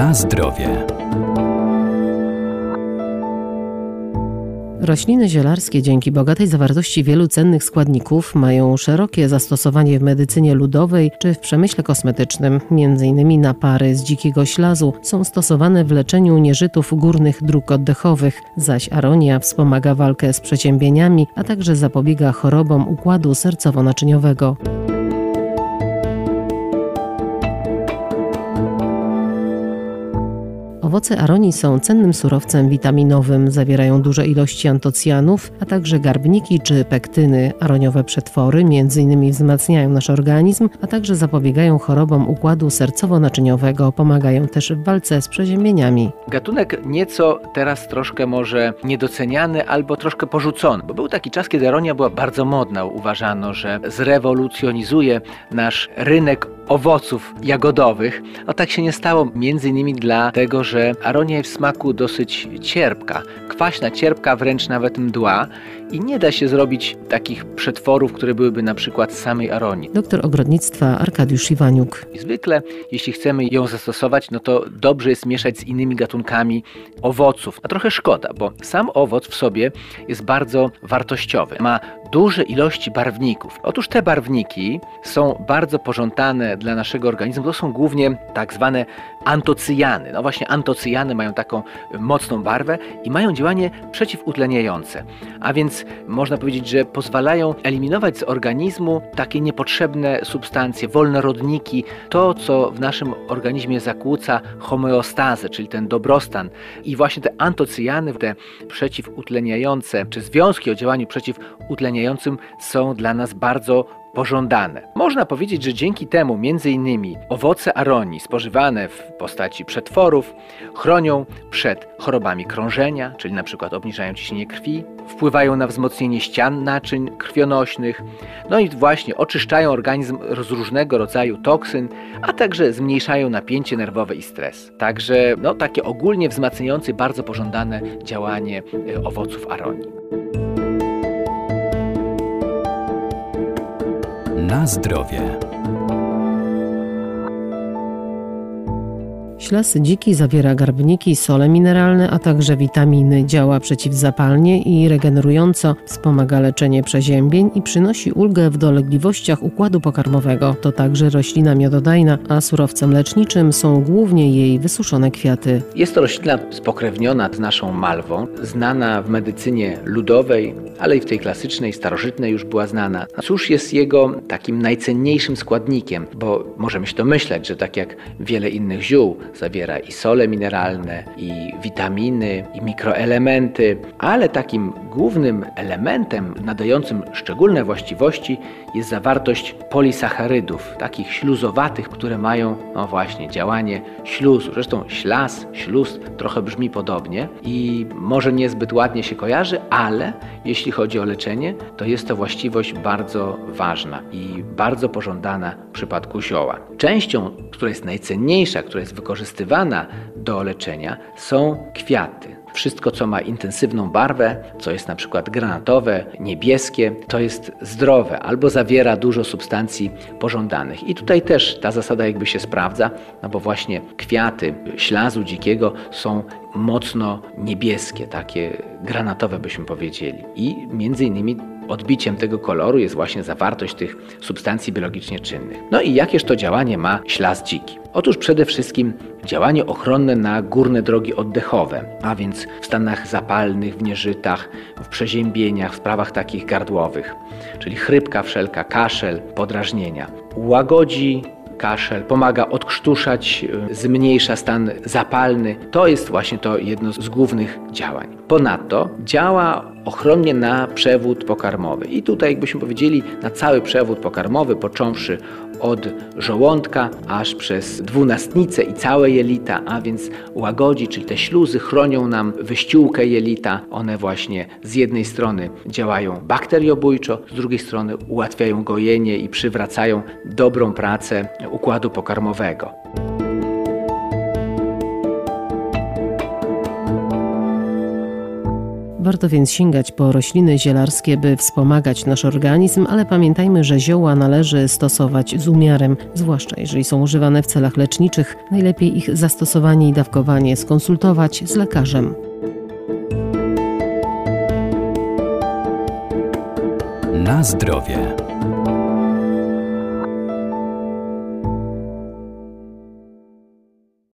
Na zdrowie. Rośliny zielarskie dzięki bogatej zawartości wielu cennych składników mają szerokie zastosowanie w medycynie ludowej czy w przemyśle kosmetycznym. Między innymi napary z dzikiego ślazu są stosowane w leczeniu nieżytów górnych dróg oddechowych, zaś aronia wspomaga walkę z przeziębieniami, a także zapobiega chorobom układu sercowo-naczyniowego. Owoce aronii są cennym surowcem witaminowym, zawierają duże ilości antocjanów, a także garbniki czy pektyny. Aroniowe przetwory m.in. wzmacniają nasz organizm, a także zapobiegają chorobom układu sercowo-naczyniowego, pomagają też w walce z przeziębieniami. Gatunek nieco teraz troszkę może niedoceniany albo troszkę porzucony, bo był taki czas, kiedy aronia była bardzo modna. Uważano, że zrewolucjonizuje nasz rynek owoców jagodowych. No tak się nie stało, między innymi dlatego, że aronia jest w smaku dosyć cierpka, kwaśna, cierpka, wręcz nawet mdła i nie da się zrobić takich przetworów, które byłyby na przykład z samej aronii. Doktor ogrodnictwa Arkadiusz Iwaniuk. I zwykle, jeśli chcemy ją zastosować, no to dobrze jest mieszać z innymi gatunkami owoców. A trochę szkoda, bo sam owoc w sobie jest bardzo wartościowy. Ma duże ilości barwników. Otóż te barwniki są bardzo pożądane dla naszego organizmu. To są głównie tak zwane antocyjany. No właśnie antocyjany mają taką mocną barwę i mają działanie przeciwutleniające. A więc można powiedzieć, że pozwalają eliminować z organizmu takie niepotrzebne substancje, wolne rodniki, to co w naszym organizmie zakłóca homeostazę, czyli ten dobrostan. I właśnie te antocyjany, te przeciwutleniające, czy związki o działaniu przeciwutleniającym są dla nas bardzo pożądane. Można powiedzieć, że dzięki temu innymi owoce aronii spożywane w postaci przetworów chronią przed chorobami krążenia, czyli przykład obniżają ciśnienie krwi, wpływają na wzmocnienie ścian naczyń krwionośnych, no i właśnie oczyszczają organizm z różnego rodzaju toksyn, a także zmniejszają napięcie nerwowe i stres. Także no, takie ogólnie wzmacniające, bardzo pożądane działanie e, owoców aronii. Na zdrowie. Ślas dziki zawiera garbniki, sole mineralne, a także witaminy. Działa przeciwzapalnie i regenerująco, wspomaga leczenie przeziębień i przynosi ulgę w dolegliwościach układu pokarmowego. To także roślina miododajna, a surowcem leczniczym są głównie jej wysuszone kwiaty. Jest to roślina spokrewniona z naszą malwą, znana w medycynie ludowej, ale i w tej klasycznej, starożytnej już była znana. Cóż jest jego takim najcenniejszym składnikiem? Bo możemy się domyślać, że tak jak wiele innych ziół, zawiera i sole mineralne, i witaminy, i mikroelementy, ale takim głównym elementem nadającym szczególne właściwości jest zawartość polisacharydów, takich śluzowatych, które mają, no właśnie, działanie śluzu. Zresztą ślaz, śluz trochę brzmi podobnie i może niezbyt ładnie się kojarzy, ale jeśli chodzi o leczenie, to jest to właściwość bardzo ważna i bardzo pożądana w przypadku zioła. Częścią, która jest najcenniejsza, która jest wykorzystywana do leczenia, są kwiaty. Wszystko, co ma intensywną barwę, co jest na przykład granatowe, niebieskie, to jest zdrowe albo zawiera dużo substancji pożądanych. I tutaj też ta zasada jakby się sprawdza, no bo właśnie kwiaty ślazu dzikiego są mocno niebieskie, takie granatowe byśmy powiedzieli. I między innymi odbiciem tego koloru jest właśnie zawartość tych substancji biologicznie czynnych. No i jakież to działanie ma ślaz dziki? Otóż przede wszystkim działanie ochronne na górne drogi oddechowe, a więc w stanach zapalnych, w nieżytach, w przeziębieniach, w sprawach takich gardłowych, czyli chrypka wszelka, kaszel, podrażnienia. Łagodzi kaszel, pomaga odkrztuszać, y, zmniejsza stan zapalny. To jest właśnie to jedno z głównych działań. Ponadto działa ochronnie na przewód pokarmowy. I tutaj, jakbyśmy powiedzieli, na cały przewód pokarmowy, począwszy od żołądka aż przez dwunastnicę i całe jelita, a więc łagodzi, czyli te śluzy chronią nam wyściółkę jelita. One właśnie z jednej strony działają bakteriobójczo, z drugiej strony ułatwiają gojenie i przywracają dobrą pracę układu pokarmowego. Warto więc sięgać po rośliny zielarskie, by wspomagać nasz organizm, ale pamiętajmy, że zioła należy stosować z umiarem, zwłaszcza jeżeli są używane w celach leczniczych. Najlepiej ich zastosowanie i dawkowanie skonsultować z lekarzem. Na zdrowie.